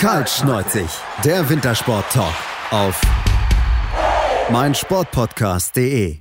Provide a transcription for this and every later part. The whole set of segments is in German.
Kaltschneuzig, der Wintersport-Talk auf meinsportpodcast.de.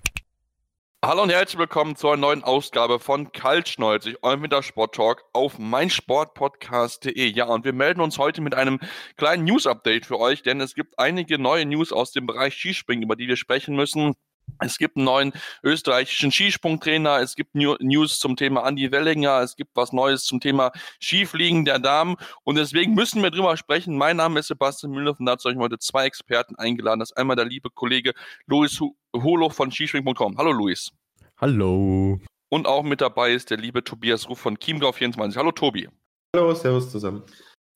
Hallo und herzlich willkommen zur neuen Ausgabe von Kaltschneuzig, eurem Wintersport-Talk auf meinsportpodcast.de. Ja, und wir melden uns heute mit einem kleinen News-Update für euch, denn es gibt einige neue News aus dem Bereich Skispringen, über die wir sprechen müssen. Es gibt einen neuen österreichischen Skisprungtrainer. Es gibt News zum Thema Andi Wellinger. Es gibt was Neues zum Thema Skifliegen der Damen. Und deswegen müssen wir drüber sprechen. Mein Name ist Sebastian Müller und dazu habe ich heute zwei Experten eingeladen. Das ist einmal der liebe Kollege Luis Holo von skispring.com. Hallo Luis. Hallo. Und auch mit dabei ist der liebe Tobias Ruf von Chiemgau24. Hallo Tobi. Hallo, servus zusammen.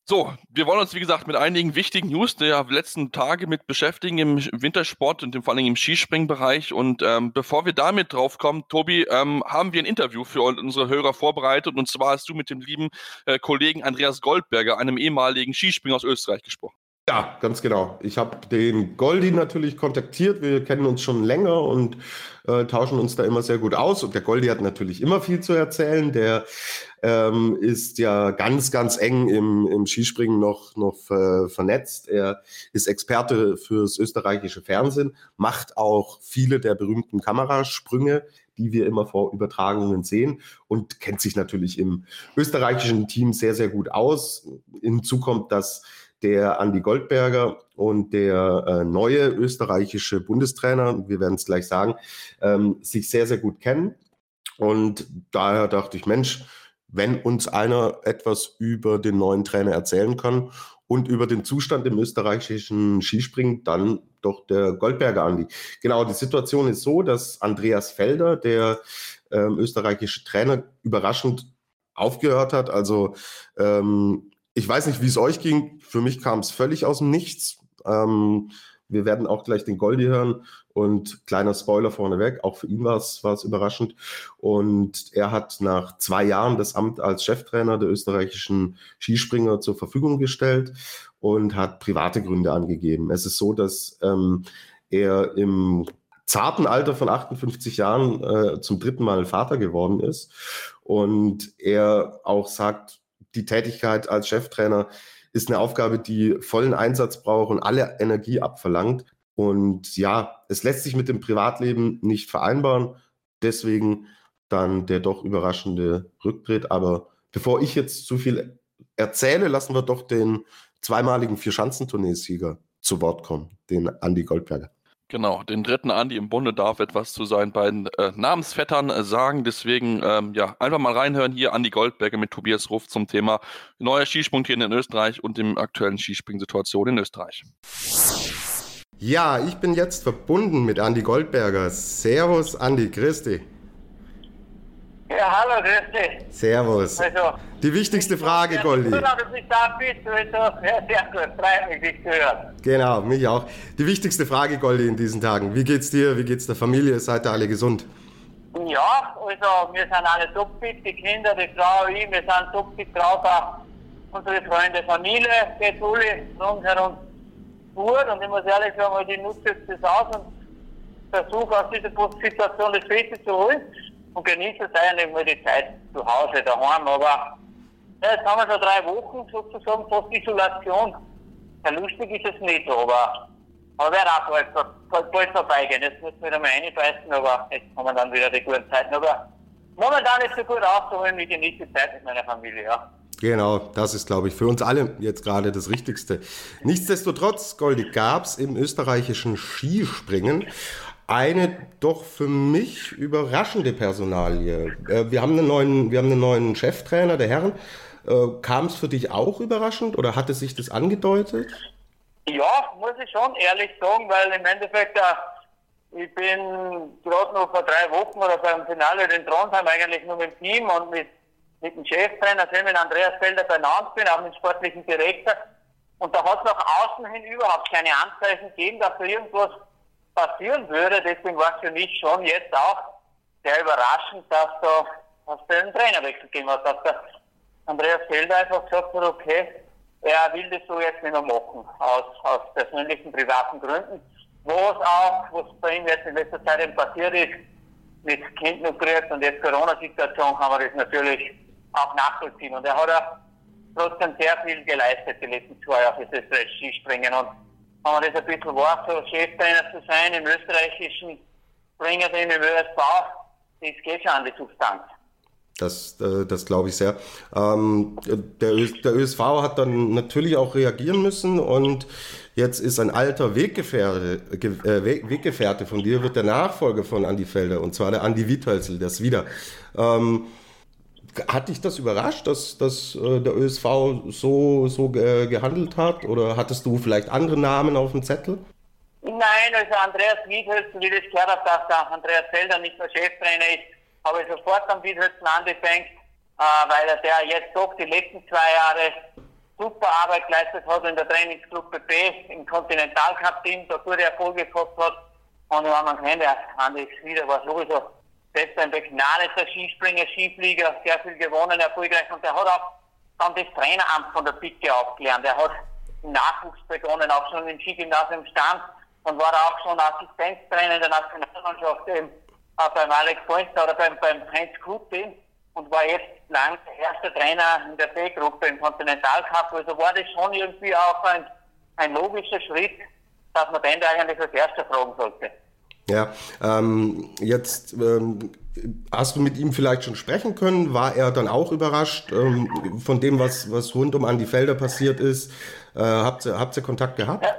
So, wir wollen uns, wie gesagt, mit einigen wichtigen News der letzten Tage mit beschäftigen im Wintersport und vor allem im Skispringbereich. Und ähm, bevor wir damit drauf kommen, Tobi, ähm, haben wir ein Interview für unsere Hörer vorbereitet. Und zwar hast du mit dem lieben äh, Kollegen Andreas Goldberger, einem ehemaligen Skispringer aus Österreich, gesprochen. Ja, ganz genau. Ich habe den Goldi natürlich kontaktiert. Wir kennen uns schon länger und äh, tauschen uns da immer sehr gut aus. Und der Goldi hat natürlich immer viel zu erzählen. Der ähm, ist ja ganz, ganz eng im, im Skispringen noch, noch äh, vernetzt. Er ist Experte fürs österreichische Fernsehen, macht auch viele der berühmten Kamerasprünge, die wir immer vor Übertragungen sehen und kennt sich natürlich im österreichischen Team sehr, sehr gut aus. Hinzu kommt, dass der Andi Goldberger und der äh, neue österreichische Bundestrainer, wir werden es gleich sagen, ähm, sich sehr, sehr gut kennen. Und daher dachte ich, Mensch, wenn uns einer etwas über den neuen Trainer erzählen kann und über den Zustand im österreichischen Skispringen, dann doch der Goldberger Andi. Genau, die Situation ist so, dass Andreas Felder, der ähm, österreichische Trainer, überraschend aufgehört hat. Also ähm, ich weiß nicht, wie es euch ging. Für mich kam es völlig aus dem Nichts. Ähm, wir werden auch gleich den Goldi hören und kleiner Spoiler vorneweg, auch für ihn war es, überraschend. Und er hat nach zwei Jahren das Amt als Cheftrainer der österreichischen Skispringer zur Verfügung gestellt und hat private Gründe angegeben. Es ist so, dass ähm, er im zarten Alter von 58 Jahren äh, zum dritten Mal Vater geworden ist und er auch sagt, die Tätigkeit als Cheftrainer ist eine Aufgabe, die vollen Einsatz braucht und alle Energie abverlangt. Und ja, es lässt sich mit dem Privatleben nicht vereinbaren. Deswegen dann der doch überraschende Rücktritt. Aber bevor ich jetzt zu viel erzähle, lassen wir doch den zweimaligen Vier-Schanzentourneesieger zu Wort kommen, den Andi Goldberger. Genau, den dritten Andi im Bunde darf etwas zu seinen beiden äh, Namensvettern äh, sagen. Deswegen, ähm, ja, einfach mal reinhören hier Andi Goldberger mit Tobias Ruff zum Thema neuer Skisprung hier in Österreich und dem aktuellen Skispring-Situation in Österreich. Ja, ich bin jetzt verbunden mit Andi Goldberger. Servus, Andi, Christi. Ja, hallo, grüß dich. Servus. Also, die wichtigste Frage, Goldi. Gut, dass du da bist. Also, sehr gut, freut mich, dich zu hören. Genau, mich auch. Die wichtigste Frage, Goldi, in diesen Tagen. Wie geht's dir? Wie geht's der Familie? Seid ihr alle gesund? Ja, also wir sind alle topfit, die Kinder, die Frau, ich, wir sind topfit drauf. Auch unsere Freunde, Familie geht alle rundherum gut. Und ich muss ehrlich sagen, ich nutze jetzt das aus und versuche aus dieser Situation das Beste zu holen und genieße es eigentlich mal die Zeit zu Hause, daheim. Aber ja, jetzt haben wir schon drei Wochen sozusagen fast Isolation. Ja, lustig ist es nicht, aber, aber wird auch bald, bald, bald vorbeigehen. Jetzt müssen wir wieder mal reinbeißen, aber jetzt kommen dann wieder die guten Zeiten. Aber momentan ist es so gut aufzuholen, ich genieße die Zeit mit meiner Familie, ja. Genau, das ist, glaube ich, für uns alle jetzt gerade das Richtigste. Nichtsdestotrotz, Goldi, gab es im österreichischen Skispringen eine doch für mich überraschende Personalie. Äh, wir haben einen neuen, wir haben einen neuen Cheftrainer der Herren. Äh, kam es für dich auch überraschend oder hatte sich das angedeutet? Ja, muss ich schon ehrlich sagen, weil im Endeffekt, äh, ich bin gerade noch vor drei Wochen oder beim Finale in Trondheim eigentlich nur mit dem Team und mit, mit dem Cheftrainer, also mit Andreas Felder benannt bin, auch mit dem sportlichen Direktor. Und da hat es nach außen hin überhaupt keine Anzeichen gegeben, dass da irgendwas passieren würde. Deswegen war es für mich schon jetzt auch sehr überraschend, dass da, dass da einen Trainerwechsel gegeben hat, dass der Andreas Felder einfach gesagt hat, okay, er will das so jetzt nicht mehr machen, aus, aus persönlichen, privaten Gründen. Was auch, was bei ihm jetzt in letzter Zeit eben passiert ist, mit Kind und jetzt Corona-Situation kann man das natürlich auch nachvollziehen. Und er hat ja trotzdem sehr viel geleistet die letzten zwei Jahre fürs österreichische Skispringen. Und wenn man das ein bisschen war, so Cheftrainer zu sein im österreichischen Springerteam im ÖSV, das geht schon an die Substanz. Das, äh, das glaube ich sehr. Ähm, der, der ÖSV hat dann natürlich auch reagieren müssen und jetzt ist ein alter Weggefährte, äh, Weggefährte von dir, wird der Nachfolger von Andi Felder und zwar der Andi Wiethölzel, das wieder. Hat dich das überrascht, dass, dass äh, der ÖSV so, so gehandelt hat oder hattest du vielleicht andere Namen auf dem Zettel? Nein, also Andreas Wiethölzel, wie das gehört habe, dass der Andreas Felder nicht mehr Cheftrainer ist, habe ich sofort am Wiederhöchsten angefangen, äh, weil er der jetzt doch die letzten zwei Jahre super Arbeit geleistet hat in der Trainingsgruppe B im Kontinentalcup-Team, da gute Erfolge gehabt hat. Und wir haben gesehen, der Andi wieder war sowieso selbst ein begnadeter Skispringer, Skiflieger, sehr viel gewonnen, erfolgreich. Und der hat auch dann das Traineramt von der Picke aufgelernt. Er hat im Nachwuchs begonnen, auch schon im Skigymnasium stand und war auch schon Assistenztrainer in der Nationalmannschaft eben äh, beim Alex Polster oder beim, beim Heinz Klutin und war jetzt lang erster Trainer in der B-Gruppe im Kontinentalcup. Also war das schon irgendwie auch ein, ein logischer Schritt, dass man den da eigentlich als erster fragen sollte. Ja, ähm, jetzt ähm, hast du mit ihm vielleicht schon sprechen können. War er dann auch überrascht ähm, von dem, was, was rund um Andi Felder passiert ist? Äh, habt, ihr, habt ihr Kontakt gehabt? Ja.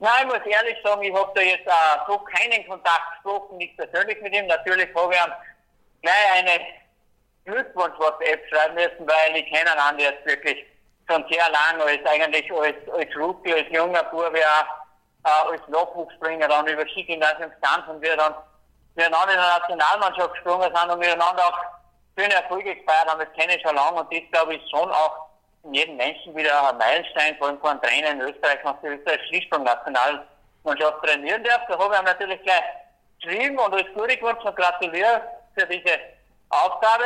Nein, ich muss ehrlich sagen, ich habe da jetzt äh, so keinen Kontakt gesprochen, nicht persönlich mit ihm. Natürlich habe ich ihm gleich eine Glückwunsch-WhatsApp schreiben müssen, weil ich kenne ihn jetzt wirklich schon sehr lange als eigentlich als, als Rookie, als junger Bub, äh, als Nachwuchsspringer dann über Skigymnasium stand und wir dann miteinander in der Nationalmannschaft gesprungen sind und miteinander auch schöne Erfolge gefeiert haben. Das kenne ich schon lange und das glaube ich schon auch in jedem Menschen wieder ein Meilenstein, vor allem von Trainer in Österreich, was die Österreich Skisprung-Nationalmannschaft trainieren darf. Da habe ich natürlich gleich geschrieben und als Gute gewünscht und gratuliere für diese Aufgabe.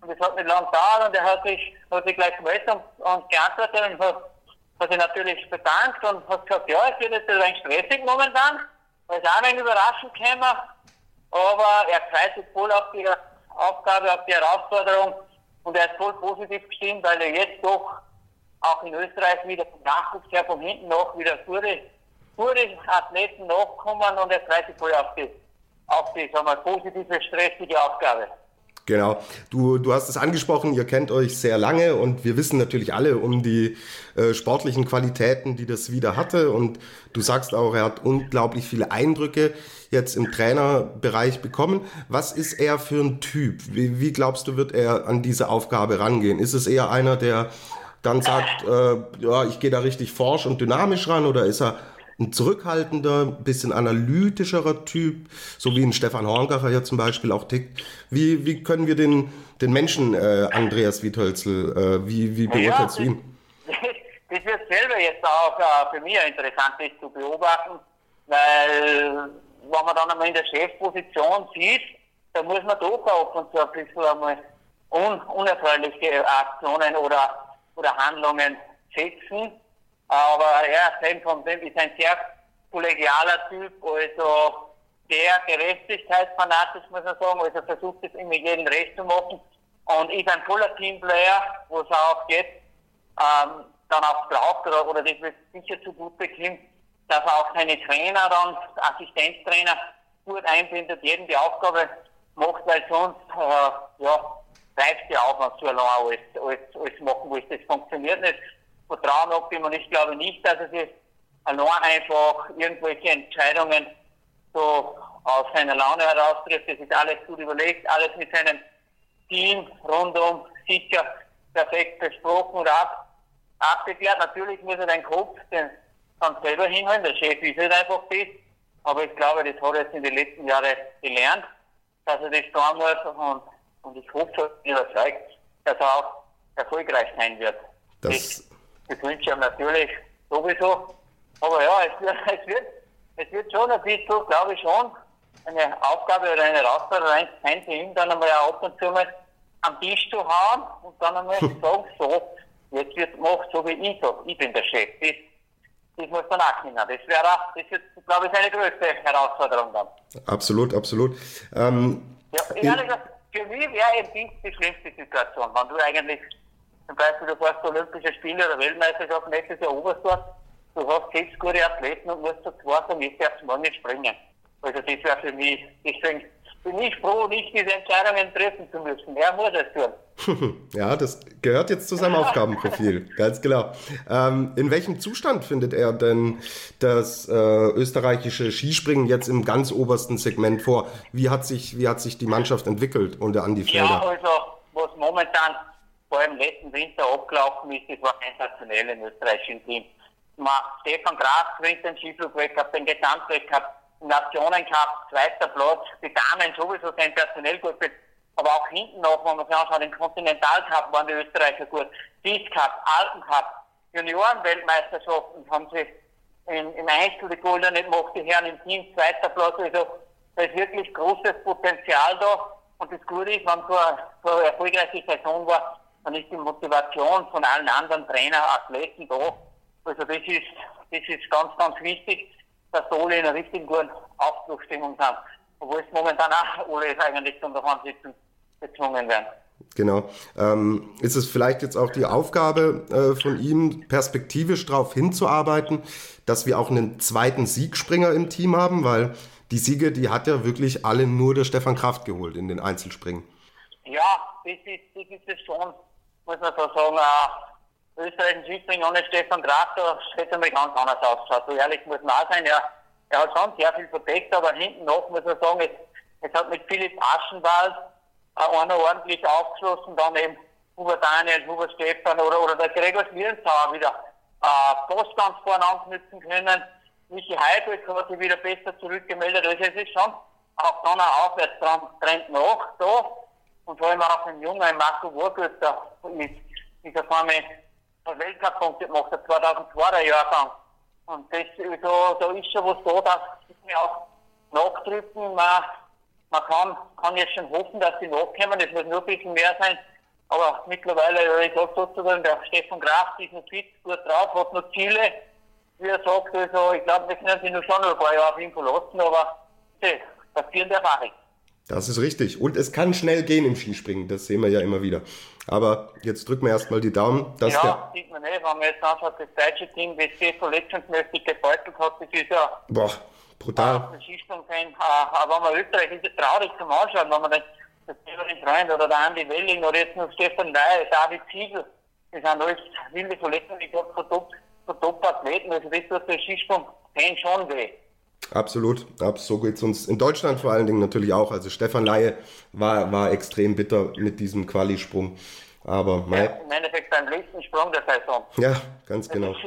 Und das hat nicht lange gedauert und er hat sich, hat sich gleich gemeldet und, und geantwortet und hat, hat sich natürlich bedankt und hat gesagt, ja, es wird jetzt ein wenig stressig momentan, weil es auch ein überraschend käme, aber er freut sich voll auf die Aufgabe, auf die Herausforderung und er ist voll positiv gestimmt, weil er jetzt doch auch in Österreich wieder vom Nachwuchs her von hinten noch wieder gute, gute Athleten nachkommen und er freut sich voll auf die, auf die sagen wir, positive, stressige Aufgabe. Genau. Du, du hast es angesprochen, ihr kennt euch sehr lange und wir wissen natürlich alle um die äh, sportlichen Qualitäten, die das wieder hatte. Und du sagst auch, er hat unglaublich viele Eindrücke jetzt im Trainerbereich bekommen. Was ist er für ein Typ? Wie, wie glaubst du, wird er an diese Aufgabe rangehen? Ist es eher einer, der dann sagt, äh, ja, ich gehe da richtig forsch und dynamisch ran oder ist er ein zurückhaltender, bisschen analytischerer Typ, so wie ein Stefan Horngacher ja zum Beispiel auch tickt. Wie, wie können wir den, den Menschen äh, Andreas Wiethölzel, äh, wie, wie beurteilst ja, du ihn? Das wird selber jetzt auch äh, für mich interessant ist zu beobachten, weil wenn man dann einmal in der Chefposition sieht, da muss man doch auch und zu ein bisschen einmal un unerfreuliche Aktionen oder, oder Handlungen setzen aber er ist ein sehr kollegialer Typ, also sehr Gerechtigkeitsfanatisch, muss man sagen. Also versucht es immer jedem recht zu machen und ist ein voller Teamplayer, wo es auch jetzt ähm, dann auch braucht oder, oder das wird sicher zugute kommen, dass er auch seine Trainer dann, Assistenztrainer, gut einbindet, jedem die Aufgabe macht, weil sonst äh, ja, reicht ja auch noch zu allein alles, alles, alles machen, es das funktioniert nicht. Vertrauen abgeben und ich glaube nicht, dass er sich allein einfach irgendwelche Entscheidungen so aus seiner Laune heraus trifft. Das ist alles gut überlegt, alles mit seinem Team rundum sicher perfekt besprochen und ab, abgeklärt. Natürlich muss er den Kopf den, dann selber hinhalten, der Chef ist halt einfach das. Aber ich glaube, das hat er jetzt in den letzten Jahren gelernt, dass er das tun muss und, und ich hoffe, überzeugt, dass er auch erfolgreich sein wird. Das, das das wünsche ich ihm natürlich sowieso. Aber ja, es wird, es wird, es wird schon ein bisschen, glaube ich schon, eine Aufgabe oder eine Herausforderung sein für ihn, dann einmal ab und zu mal am Tisch zu hauen und dann einmal zu sagen, so, jetzt wird gemacht, so wie ich sage, ich bin der Chef. Das, das muss man nachnehmen. Das wäre, das wird, glaube ich, seine größte Herausforderung dann. Absolut, absolut. Ähm, ja, ehrlich gesagt, für mich wäre eben die schlimmste Situation, wenn du eigentlich zum Beispiel du fährst Olympische Spiele oder Weltmeisterschaft nächstes Jahr Oberstdorf, du hast sechs gute Athleten und musst zu zweit sagen, ich darf morgen nicht springen. Also das wäre für mich, deswegen bin ich froh, nicht diese Entscheidungen treffen zu müssen. Er muss es tun. ja, das gehört jetzt zu seinem Aufgabenprofil, ganz genau. Ähm, in welchem Zustand findet er denn das äh, österreichische Skispringen jetzt im ganz obersten Segment vor? Wie hat sich, wie hat sich die Mannschaft entwickelt unter Andi Felder? Ja, also was momentan vor allem letzten Winter abgelaufen ist, das war sensationell im österreichischen Team. Stefan Graf gewinnt den Skiflugweltcup, den Gesamtweltcup, Nationencup, zweiter Platz, die Damen sowieso sensationell gut, aber auch hinten noch, wenn man sich anschaut, den Kontinentalcup waren die Österreicher gut, Dies Cup, Alpencup, Juniorenweltmeisterschaften haben sie in, im Einzel die Goldene gemacht, die Herren im Team, zweiter Platz, also da ist wirklich großes Potenzial da. Und das Gute ist, wenn so eine, so eine erfolgreiche Saison war, dann ist die Motivation von allen anderen Trainer, Athleten da. Also das ist, das ist ganz, ganz wichtig dass da alle in einer richtig guten Aufbruchstimmung sind. Obwohl es momentan auch alle eigentlich zum Daheimsitzen gezwungen werden. Genau. Ähm, ist es vielleicht jetzt auch die Aufgabe äh, von ihm, perspektivisch darauf hinzuarbeiten, dass wir auch einen zweiten Siegspringer im Team haben? Weil die Siege, die hat ja wirklich alle nur der Stefan Kraft geholt in den Einzelspringen. Ja, das ist, das ist es schon, muss man so sagen. Äh, österreichischen Schiedsrichter ohne Stefan Graf, da hätte er ganz anders ausgeschaut. So ehrlich muss man auch sein. Er, er hat schon sehr viel verdeckt, aber hinten noch muss man sagen, es, es hat mit Philipp Aschenwald äh, einer ordentlich aufgeschlossen, dann eben Hubert Daniel, Hubert Stefan oder, oder der Gregor Schlierenzauer wieder äh, Post ganz vorne anknüpfen können. Michi Heidrich hat sich wieder besser zurückgemeldet. Also es ist schon auch dann ein Aufwärtstrend noch da. Und vor allem auch ein junger Marco Wurgüter ist, ist auf einmal Weltcup-Punkte gemacht hat, 2002er Jahrgang. Und das, da, da ist schon was da, dass wir auch nachdrücken. Man, man kann, kann jetzt schon hoffen, dass sie nachkommen. Das muss nur ein bisschen mehr sein. Aber mittlerweile, ich sage sozusagen, der Stefan Graf ist noch fit, gut drauf, hat noch Ziele. Wie er sagt, also, ich glaube, wir können sich noch schon noch ein paar Jahre auf ihn verlassen, aber das passieren der Erfahrung. Das ist richtig. Und es kann schnell gehen im Skispringen, das sehen wir ja immer wieder. Aber jetzt drücken wir erstmal die Daumen. Dass ja, sieht man nicht. Wenn man jetzt anschaut, das deutsche Team, wie es verletzungsmäßig gebeutelt hat, das ist ja. Boah, brutal. Äh, Skisprung-Fan. Äh, aber wenn man Österreich ist es traurig zum Anschauen, wenn man den, das Severin Freund oder der Andi Welling oder jetzt noch Stefan Ney, David Ziegel, das sind alles wilde Verletzungen, ich glaube, von Top-Athleten. Also das tut der Skisprung-Fan schon weh. Absolut, so geht es uns in Deutschland vor allen Dingen natürlich auch. Also Stefan Laie war, war extrem bitter mit diesem Qualisprung. Aber ja, im Endeffekt beim letzten Sprung der Saison. Ja, ganz genau.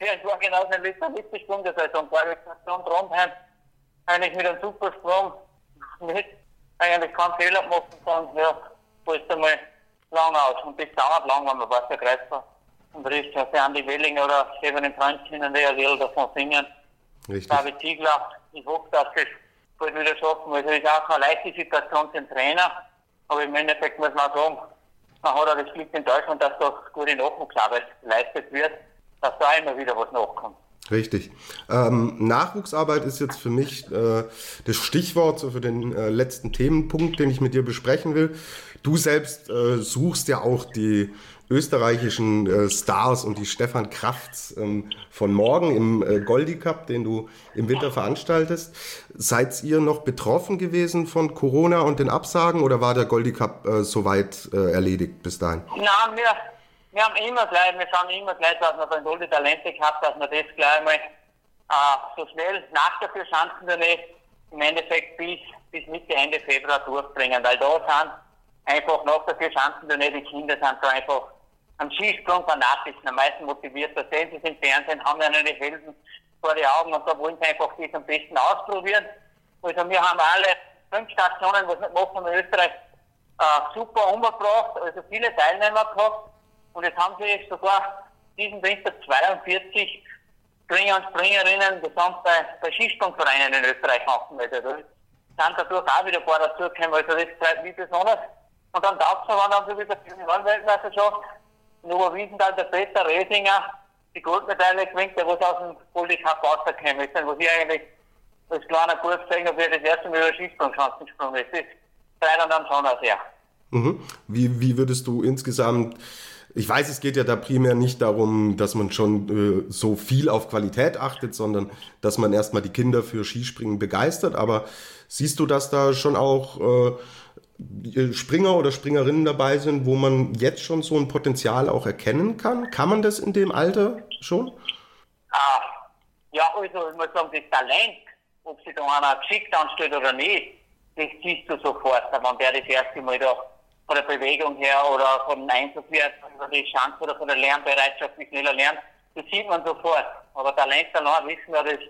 Ja, es war genau sein letzter, letzter Sprung der Saison. Qualifikation Trondheim, eigentlich mit einem super Sprung, mit eigentlich keinen Fehler gemacht und dann, ja, fällt einmal lang aus. Und das dauert lang, wenn man weiß, der Kreisler und Richter, also Andi Welling oder Severin Freund können ja davon singen. Richtig. David Ziegler, ich hoffe, dass das bald wieder schaffen. Also ist auch keine leichte Situation für den Trainer. Aber im Endeffekt muss man sagen, man hat auch das Glück in Deutschland, dass da gute Nachwuchsarbeit geleistet wird, dass da immer wieder was nachkommt. Richtig. Ähm, Nachwuchsarbeit ist jetzt für mich äh, das Stichwort so für den äh, letzten Themenpunkt, den ich mit dir besprechen will. Du selbst äh, suchst ja auch die österreichischen äh, Stars und die Stefan Krafts ähm, von morgen im äh, Goldi Cup, den du im Winter veranstaltest. Seid ihr noch betroffen gewesen von Corona und den Absagen oder war der Goldi Cup äh, soweit äh, erledigt bis dahin? Nein, wir, wir haben immer gleich, wir schauen immer gleich, dass wir beim Goldi Talente Cup, dass wir das gleich mal äh, so schnell nach der Vierschanzentournee im Endeffekt bis, bis Mitte, Ende Februar durchbringen, weil da sind einfach nach der Vierschanzentournee, die Kinder sind da einfach am Skisprung fanatisch, am meisten motiviert. Da sehen sie es im Fernsehen, haben ja eine Helden vor die Augen und da wollen sie einfach das am besten ausprobieren. Also wir haben alle fünf Stationen, was wir machen in Österreich, äh, super umgebracht, also viele Teilnehmer gehabt. Und jetzt haben sie sogar diesen Winter 42 Springer und Springerinnen gesamt bei, bei Skisprungvereinen in Österreich angemeldet. Also sind dadurch auch wieder ein paar dazugekommen, also das freut mich besonders. Und dann taugt es dann so wieder die Weltmeisterschaft in Oberwiesenthal der Peter Resinger die Goldmedaille gewinnt, der was aus dem Goldie Cup rausgekommen ist, was ich eigentlich als kleiner Bub wie das erste Mal über Skisprungschanzen gesprungen ist. Das freut dann schon auch sehr. Mhm. Wie, wie würdest du insgesamt Ich weiß, es geht ja da primär nicht darum, dass man schon äh, so viel auf Qualität achtet, sondern dass man erstmal die Kinder für Skispringen begeistert. Aber siehst du, dass da schon auch äh, Springer oder Springerinnen dabei sind, wo man jetzt schon so ein Potenzial auch erkennen kann? Kann man das in dem Alter schon? Ah, ja, also ich muss sagen, das Talent, ob sich da einer geschickt anstellt oder nicht, das siehst du sofort, wenn der das erste Mal da von der Bewegung her oder von dem Einsatzwert oder die Chance oder von der Lernbereitschaft, wie schnell er lernt, das sieht man sofort. Aber Talent allein wissen wir, das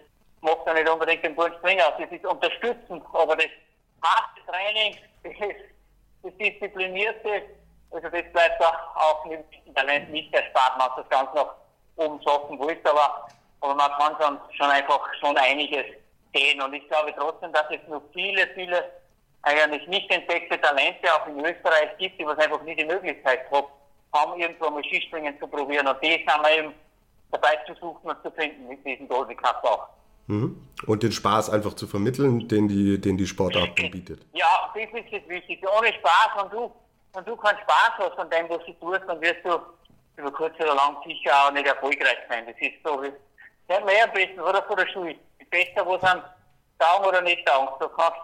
macht ja nicht unbedingt den guten Springer aus. Das ist unterstützend, aber das harte Training, das, disziplinierte, also das bleibt auch dem Talent nicht erspart, man das ganz nach oben schaffen wollte, aber, aber man kann schon, schon einfach schon einiges sehen. Und ich glaube trotzdem, dass es noch viele, viele eigentlich nicht entdeckte Talente auch in Österreich gibt, die was einfach nie die Möglichkeit haben, irgendwo mal Skispringen zu probieren. Und die sind wir eben dabei zu suchen und zu finden mit diesem Golden Cup auch. Mhm. Und den Spaß einfach zu vermitteln, den die, den die Sportart bietet. Ja, das ist das Wichtigste. Ohne Spaß, wenn du, wenn du keinen Spaß hast an dem, was du tust, dann wirst du über kurz oder lang sicher auch nicht erfolgreich sein. Das ist so, das haben wir am besten, oder von der Schule. Die Beste, wo sind, Daumen oder nicht Daumen. Du kannst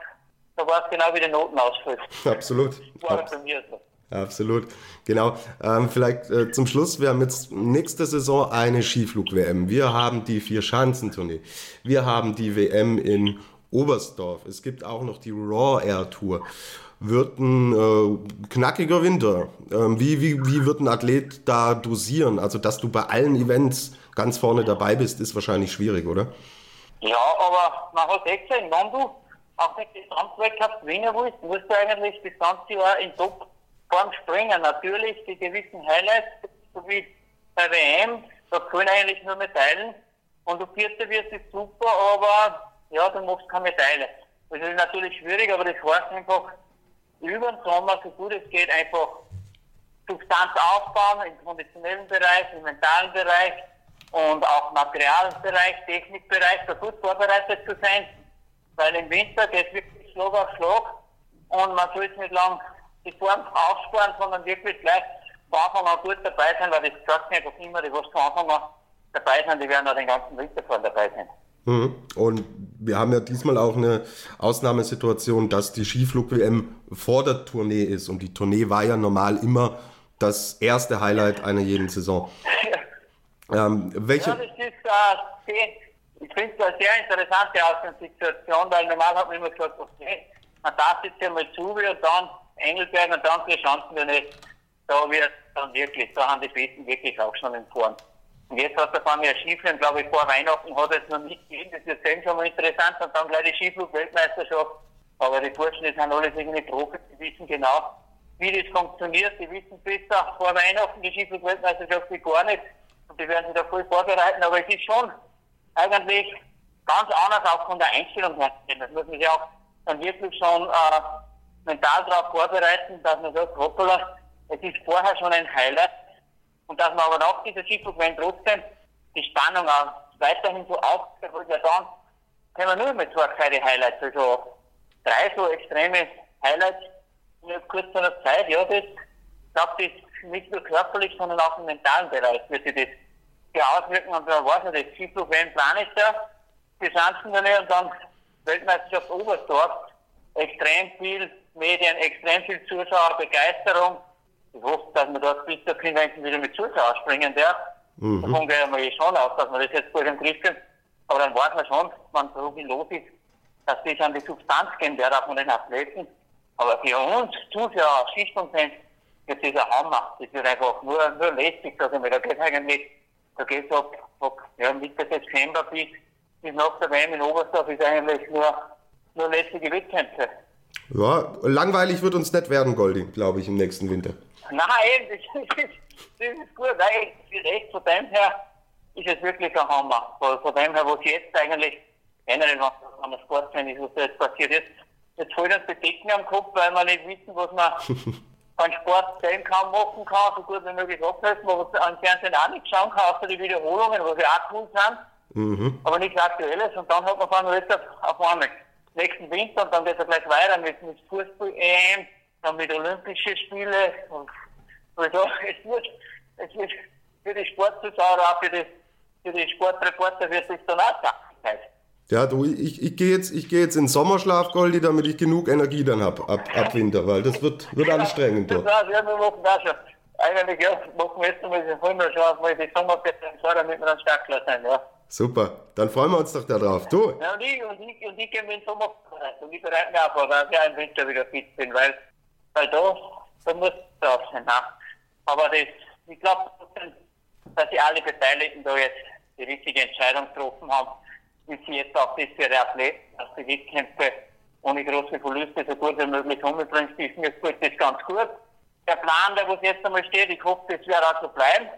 da weißt genau, wie die Noten ausfällt. Absolut. War Abs bei mir so. Absolut, genau. Ähm, vielleicht äh, zum Schluss, wir haben jetzt nächste Saison eine Skiflug-WM. Wir haben die Vier-Schanzentournee. Wir haben die WM in Oberstdorf. Es gibt auch noch die Raw Air Tour. Wird ein äh, knackiger Winter. Ähm, wie, wie, wie wird ein Athlet da dosieren? Also, dass du bei allen Events ganz vorne dabei bist, ist wahrscheinlich schwierig, oder? Ja, aber man hat echt gesehen, wenn du auch den Gesamtweltcup gewinnen willst, musst du eigentlich das ganze Jahr in Topform springen. Natürlich die gewissen Highlights, so wie bei WM, da können eigentlich nur Medaillen. Und du Vierter wirst, ist super, aber ja, du machst keine Medaille. Das ist natürlich schwierig, aber das heißt einfach, über den Sommer, so gut es geht, einfach Substanz aufbauen im konditionellen Bereich, im mentalen Bereich und auch Materialbereich, Technikbereich, da gut vorbereitet zu sein weil im Winter geht es wirklich Schlag auf Schlag und man sollte nicht lang die Form aufsparen, sondern wirklich gleich von Anfang an gut dabei sein, weil das sagt mir einfach immer, die was von Anfang an dabei sind, die werden auch den ganzen Winter vorne dabei sein. Mhm. Und wir haben ja diesmal auch eine Ausnahmesituation, dass die Skiflug-WM vor der Tournee ist. Und die Tournee war ja normal immer das erste Highlight einer jeden Saison. ähm, welche? Ja, das ist äh, ich finde es eine sehr interessante Ausgangssituation, weil normal hat man immer gesagt, okay, man darf jetzt einmal zu und dann Engelberg und dann wir nicht. Da wird dann wirklich, da haben die Besten wirklich auch schon Form. Und jetzt hat der Fabian Skiflug, glaube ich, vor Weihnachten hat es noch nicht gegeben. Das ist jetzt schon mal interessant. Und dann gleich die Skiflug-Weltmeisterschaft. Aber die Burschen, die sind alle irgendwie Profis, die wissen genau, wie das funktioniert. Die wissen besser vor Weihnachten die Skiflug-Weltmeisterschaft wie gar nicht. Und die werden sich da voll vorbereiten. Aber es ist schon eigentlich ganz anders auch von der Einstellung her. Das muss man sich auch dann wirklich schon äh, mental darauf vorbereiten, dass man sagt, hoppala, es ist vorher schon ein Highlight und dass man aber nach dieser Skiflugwelle trotzdem die Spannung auch weiterhin so aufbaut, ja dann können wir nur mit zwei kleine Highlights, also drei so extreme Highlights in kurzer Zeit, ja, das, ich glaube, das nicht nur körperlich, sondern auch im mentalen Bereich wird sich das auswirken und da weiß ich das. Skiflug WM Plan ist da, die Schanzentournee und dann Weltmeisterschaft Oberstdorf. Extrem viel Medien, extrem viel Zuschauer, Begeisterung. Ich hoffe, dass man dort bis zur Convention wieder mit Zuschauern springen darf. Mhm. Davon gehe ich mal schon aus, dass man das jetzt gut im Griff kriegt. Aber dann weiß man schon, wenn so viel los ist, dass das an die Substanz gehen wird, auch von den Athleten. Aber für uns, Zuschauer, Skisprungfans, das ist ein Hammer. Das wird einfach nur, nur lästig, sag ich mal. Da geht eigentlich da geht es ab, ab ja, Mitte Dezember bis, bis nach der WM in Oberstdorf ist eigentlich nur, nur lästige Wettkämpfe. Ja, langweilig wird uns nicht werden, Goldi, glaube ich, im nächsten Winter. Nein, das ist, das ist gut. Nein, recht von dem her ist es wirklich ein Hammer. Von, von dem her, was jetzt eigentlich generell, wenn man Sportfan ist, was da jetzt passiert ist, jetzt voll das Bedecken am Kopf, weil wir nicht wissen, was man keinen Sport sehen kann, machen kann, so gut wie möglich abhelfen, aber am Fernsehen auch nicht schauen kann, außer die Wiederholungen, was ja auch cool sind, mhm. aber nichts Aktuelles. Und dann hat man jetzt auf, auf einmal nächsten Winter und dann geht es gleich weiter mit, mit Fußball-EM, dann mit Olympischen Spiele und also, es wird, es wird für die Sportzuschauer, auch für die, für die Sportreporter wird es dann auch Zeit. Ja, du, ich, ich gehe jetzt, ich geh jetzt in Sommerschlaf, Goldi, damit ich genug Energie dann habe ab, ab Winter, weil das wird, wird anstrengend. War's, ja, wir machen das schon. Eigentlich, ja, machen wir jetzt mal, schon auf mal die Sommerferien, so, damit wir dann startklar sein, ja. Super, dann freuen wir uns doch darauf. Du, Ja, und ich, und ich, und ich gehe mir in den Sommer. Und ich bereite mich auch vor, weil ich im Winter wieder fit bin, weil, weil da, da muss es drauf sein. Aber das, ich glaube, dass die alle Beteiligten da jetzt die richtige Entscheidung getroffen haben, wie sie jetzt auch das für die Athleten, dass die Wettkämpfe ohne große Verluste so gut wie möglich umbringen. Das ist mir das ganz gut. Der Plan, der was jetzt einmal steht, ich hoffe, das wird auch so bleiben.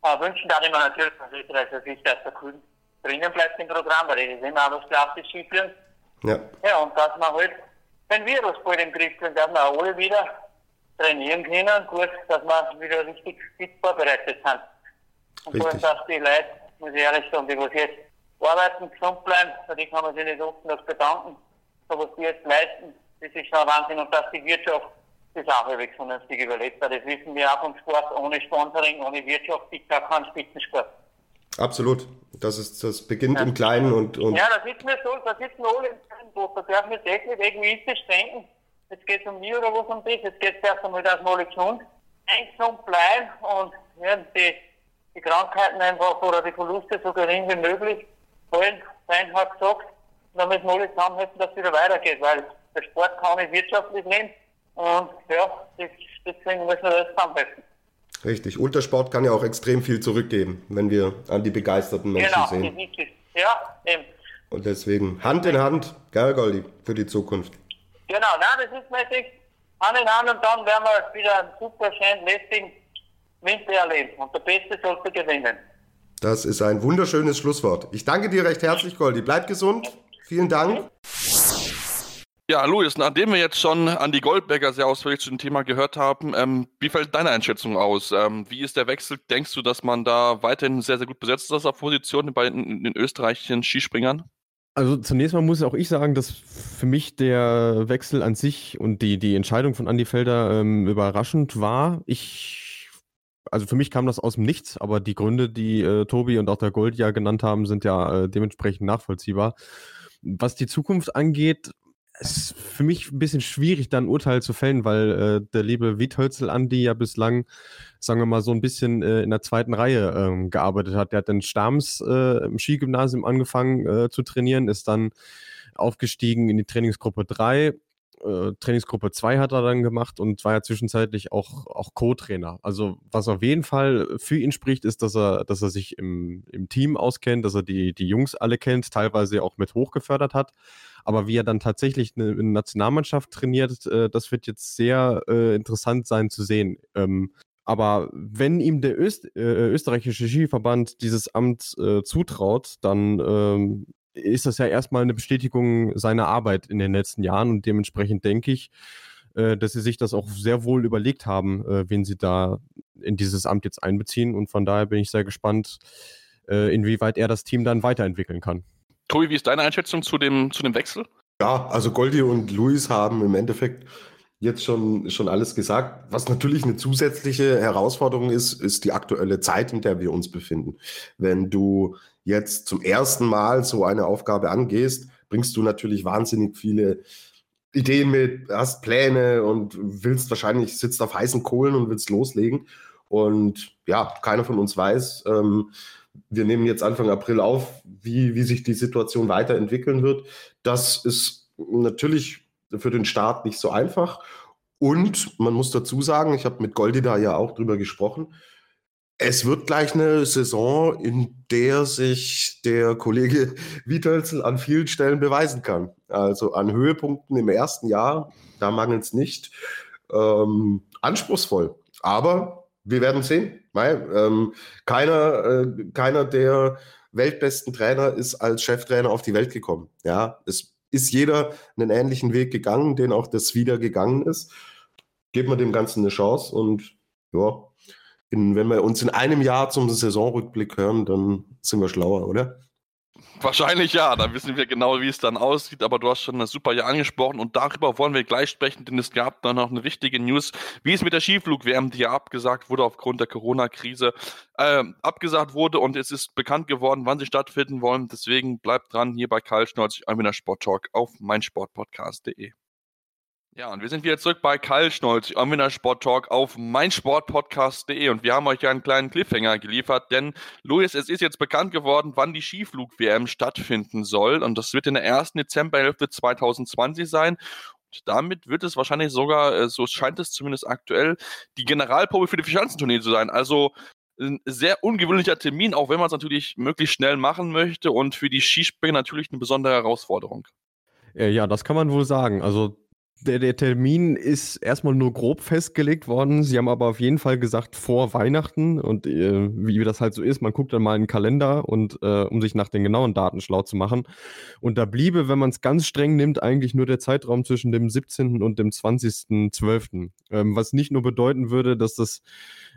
Aber wünschen darf ich mir natürlich dass ich, dass der Kuhn drinnen bleibt im Programm, weil das ist immer was klassisch Skiführen. ja, Ja, und dass wir halt den Virus bald im Griff kriegen, dass wir auch alle wieder trainieren können. Gut, dass wir wieder richtig fit vorbereitet sind. Und Richtig. dass die Leute, muss ich ehrlich sagen, die was jetzt arbeiten, gesund bleiben, für die kann man sich nicht oft noch bedanken. So was die jetzt leisten, das ist schon ein Wahnsinn. Und dass die Wirtschaft das auch halbwegs vernünftig überlebt. Weil Das wissen wir auch vom Sport. Ohne Sponsoring, ohne Wirtschaft gibt es auch keinen Spitzensport. Absolut. Das, ist, das beginnt im Kleinen und, und Ja, da sitzen wir so, da sitzen wir alle im Boot. Da dürfen wir echt nicht egoistisch denken. Jetzt geht es um mich oder was um das. Jetzt geht es erst einmal, dass wir alle gesund, gesund bleiben und ja, die, die Krankheiten einfach oder die Verluste so gering wie möglich fallen. Sein hat gesagt, da müssen wir alle zusammenhalten, dass es wieder weitergeht, weil der Sport kann nicht wirtschaftlich leben. Und ja, das, deswegen müssen wir das zusammenhalten. Richtig. Ultrasport kann ja auch extrem viel zurückgeben, wenn wir an die begeisterten Menschen Genau, sehen. Ja, eben. Und deswegen Hand in Hand, geil, Goldi, für die Zukunft. Genau, nein, das ist mäßig Hand in Hand und dann werden wir wieder einen super schönen, lästigen Winter erleben. Und der Beste sollte gewinnen. Das ist ein wunderschönes Schlusswort. Ich danke dir recht herzlich, Goldi. Bleib gesund. Vielen Dank. Ja, Luis, nachdem wir jetzt schon an die Goldberger sehr ausführlich zu dem Thema gehört haben, ähm, wie fällt deine Einschätzung aus? Ähm, wie ist der Wechsel? Denkst du, dass man da weiterhin sehr, sehr gut besetzt ist auf Position bei den, den österreichischen Skispringern? Also zunächst mal muss auch ich sagen, dass für mich der Wechsel an sich und die, die Entscheidung von Andy Felder ähm, überraschend war. Ich, also für mich kam das aus dem Nichts, aber die Gründe, die äh, Tobi und auch der Gold ja genannt haben, sind ja äh, dementsprechend nachvollziehbar. Was die Zukunft angeht, ist für mich ein bisschen schwierig, da ein Urteil zu fällen, weil äh, der liebe Wiethölzel Andi ja bislang, sagen wir mal, so ein bisschen äh, in der zweiten Reihe ähm, gearbeitet hat. Der hat in Stams äh, im Skigymnasium angefangen äh, zu trainieren, ist dann aufgestiegen in die Trainingsgruppe 3. Äh, Trainingsgruppe 2 hat er dann gemacht und war ja zwischenzeitlich auch, auch Co-Trainer. Also was auf jeden Fall für ihn spricht, ist, dass er, dass er sich im, im Team auskennt, dass er die, die Jungs alle kennt, teilweise auch mit hochgefördert hat. Aber wie er dann tatsächlich eine, Nationalmannschaft trainiert, äh, das wird jetzt sehr äh, interessant sein zu sehen. Ähm, aber wenn ihm der Öst, äh, österreichische Skiverband dieses Amt äh, zutraut, dann ähm, ist das ja erstmal eine Bestätigung seiner Arbeit in den letzten Jahren und dementsprechend denke ich, äh, dass sie sich das auch sehr wohl überlegt haben, äh, wen sie da in dieses Amt jetzt einbeziehen und von daher bin ich sehr gespannt, äh, inwieweit er das Team dann weiterentwickeln kann. Tobi, wie ist deine Einschätzung zu dem, zu dem Wechsel? Ja, also Goldi und Luis haben im Endeffekt jetzt schon, schon alles gesagt. Was natürlich eine zusätzliche Herausforderung ist, ist die aktuelle Zeit, in der wir uns befinden. Wenn du jetzt zum ersten Mal so eine Aufgabe angehst, bringst du natürlich wahnsinnig viele Ideen mit, hast Pläne und willst wahrscheinlich, sitzt auf heißen Kohlen und willst loslegen. Und ja, keiner von uns weiß, ähm, wir nehmen jetzt Anfang April auf, wie, wie sich die Situation weiterentwickeln wird. Das ist natürlich für den Start nicht so einfach. Und man muss dazu sagen, ich habe mit Goldi da ja auch drüber gesprochen, es wird gleich eine Saison, in der sich der Kollege Wietölzel an vielen Stellen beweisen kann. Also an Höhepunkten im ersten Jahr, da mangelt es nicht. Ähm, anspruchsvoll. Aber wir werden sehen. Weil, ähm, keiner, äh, keiner der weltbesten Trainer ist als Cheftrainer auf die Welt gekommen. Ja, es ist jeder einen ähnlichen Weg gegangen, den auch das wieder gegangen ist. Geben wir dem Ganzen eine Chance und ja, in, wenn wir uns in einem Jahr zum Saisonrückblick hören, dann sind wir schlauer, oder? Wahrscheinlich ja, da wissen wir genau, wie es dann aussieht, aber du hast schon das super Jahr angesprochen und darüber wollen wir gleich sprechen, denn es gab dann noch eine wichtige News, wie es mit der Skiflug-WM, die ja abgesagt wurde aufgrund der Corona-Krise, äh, abgesagt wurde und es ist bekannt geworden, wann sie stattfinden wollen. Deswegen bleibt dran hier bei Karl Schnolz, Einwiener Sport Talk auf meinsportpodcast.de. Ja, und wir sind wieder zurück bei Karl Schnolz, Anwender Sport Talk auf meinsportpodcast.de und wir haben euch ja einen kleinen Cliffhanger geliefert, denn Luis, es ist jetzt bekannt geworden, wann die Skiflug-WM stattfinden soll und das wird in der ersten Dezemberhälfte 2020 sein und damit wird es wahrscheinlich sogar, äh, so scheint es zumindest aktuell, die Generalprobe für die Vierschanzentournee zu sein. Also ein sehr ungewöhnlicher Termin, auch wenn man es natürlich möglichst schnell machen möchte und für die Skispringer natürlich eine besondere Herausforderung. Äh, ja, das kann man wohl sagen. Also der, der, Termin ist erstmal nur grob festgelegt worden. Sie haben aber auf jeden Fall gesagt vor Weihnachten und äh, wie das halt so ist, man guckt dann mal in den Kalender und äh, um sich nach den genauen Daten schlau zu machen. Und da bliebe, wenn man es ganz streng nimmt, eigentlich nur der Zeitraum zwischen dem 17. und dem 20.12. Ähm, was nicht nur bedeuten würde, dass das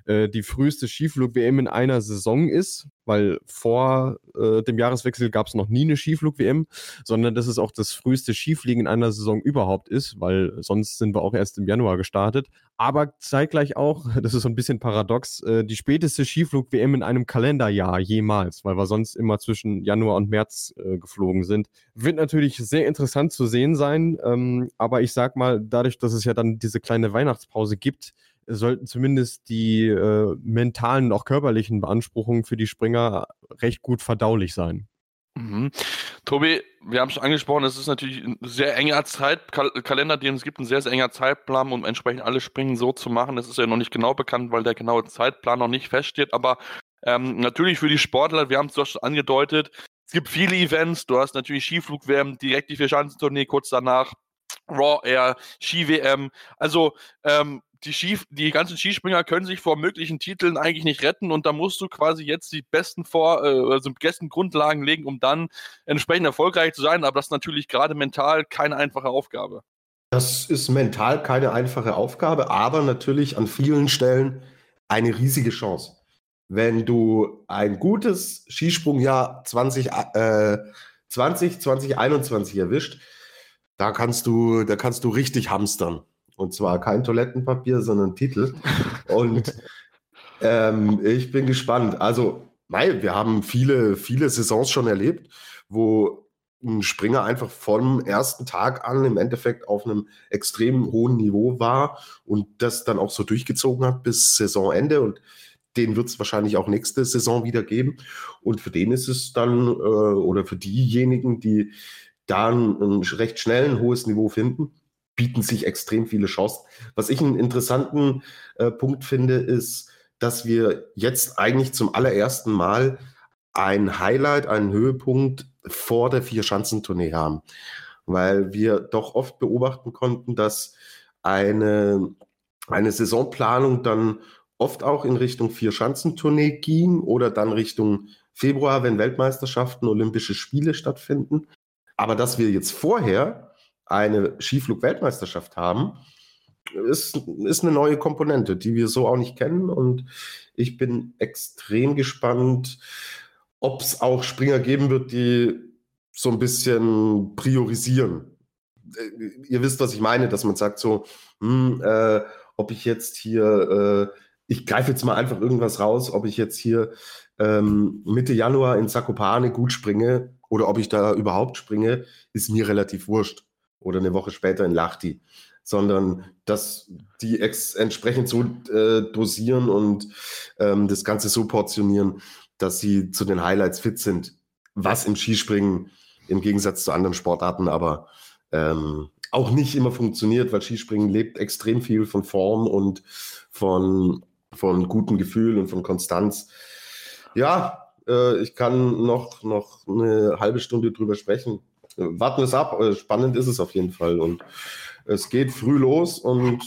äh, die früheste Skiflug-WM in einer Saison ist, weil vor äh, dem Jahreswechsel gab es noch nie eine Skiflug-WM, sondern dass es auch das früheste Skifliegen in einer Saison überhaupt ist, weil sonst sind wir auch erst im Januar gestartet. Aber zeitgleich auch, das ist so ein bisschen paradox, äh, die späteste Skiflug-WM in einem Kalenderjahr jemals, weil wir sonst immer zwischen Januar und März äh, geflogen sind. Wird natürlich sehr interessant zu sehen sein, ähm, aber ich sag mal, dadurch, dass es ja dann diese kleine Weihnachtspause gibt, sollten zumindest die äh, mentalen und auch körperlichen Beanspruchungen für die Springer recht gut verdaulich sein. Mhm. Tobi, wir haben es schon angesprochen, es ist natürlich ein sehr enger Zeitkalender, den es gibt, ein sehr, sehr enger Zeitplan, um entsprechend alle Springen so zu machen. Das ist ja noch nicht genau bekannt, weil der genaue Zeitplan noch nicht feststeht. Aber ähm, natürlich für die Sportler, wir haben es schon angedeutet, es gibt viele Events. Du hast natürlich Skiflug-WM, direkt die Vierschanzentournee kurz danach, Raw Air, Ski-WM. Also ähm, die, Ski, die ganzen Skispringer können sich vor möglichen Titeln eigentlich nicht retten und da musst du quasi jetzt die besten vor, äh, also besten Grundlagen legen, um dann entsprechend erfolgreich zu sein. Aber das ist natürlich gerade mental keine einfache Aufgabe. Das ist mental keine einfache Aufgabe, aber natürlich an vielen Stellen eine riesige Chance. Wenn du ein gutes Skisprungjahr 20, äh, 20 2021 erwischt, da kannst du, da kannst du richtig hamstern. Und zwar kein Toilettenpapier, sondern Titel. Und ähm, ich bin gespannt. Also, nein, wir haben viele, viele Saisons schon erlebt, wo ein Springer einfach vom ersten Tag an im Endeffekt auf einem extrem hohen Niveau war und das dann auch so durchgezogen hat bis Saisonende. Und den wird es wahrscheinlich auch nächste Saison wieder geben. Und für den ist es dann, äh, oder für diejenigen, die da ein, ein recht schnell ein hohes Niveau finden, bieten sich extrem viele Chancen. Was ich einen interessanten äh, Punkt finde, ist, dass wir jetzt eigentlich zum allerersten Mal ein Highlight, einen Höhepunkt vor der Vier-Schanzentournee haben. Weil wir doch oft beobachten konnten, dass eine, eine Saisonplanung dann oft auch in Richtung Vier-Schanzentournee ging oder dann Richtung Februar, wenn Weltmeisterschaften, Olympische Spiele stattfinden. Aber dass wir jetzt vorher eine Skiflug-Weltmeisterschaft haben, ist, ist eine neue Komponente, die wir so auch nicht kennen. Und ich bin extrem gespannt, ob es auch Springer geben wird, die so ein bisschen priorisieren. Äh, ihr wisst, was ich meine, dass man sagt so, hm, äh, ob ich jetzt hier, äh, ich greife jetzt mal einfach irgendwas raus, ob ich jetzt hier ähm, Mitte Januar in Zakopane gut springe oder ob ich da überhaupt springe, ist mir relativ wurscht oder eine Woche später in Lachti, sondern dass die ex entsprechend so äh, dosieren und ähm, das Ganze so portionieren, dass sie zu den Highlights fit sind, was im Skispringen im Gegensatz zu anderen Sportarten aber ähm, auch nicht immer funktioniert, weil Skispringen lebt extrem viel von Form und von, von gutem Gefühl und von Konstanz. Ja, äh, ich kann noch, noch eine halbe Stunde drüber sprechen warten wir es ab. Äh, spannend ist es auf jeden Fall. Und es geht früh los und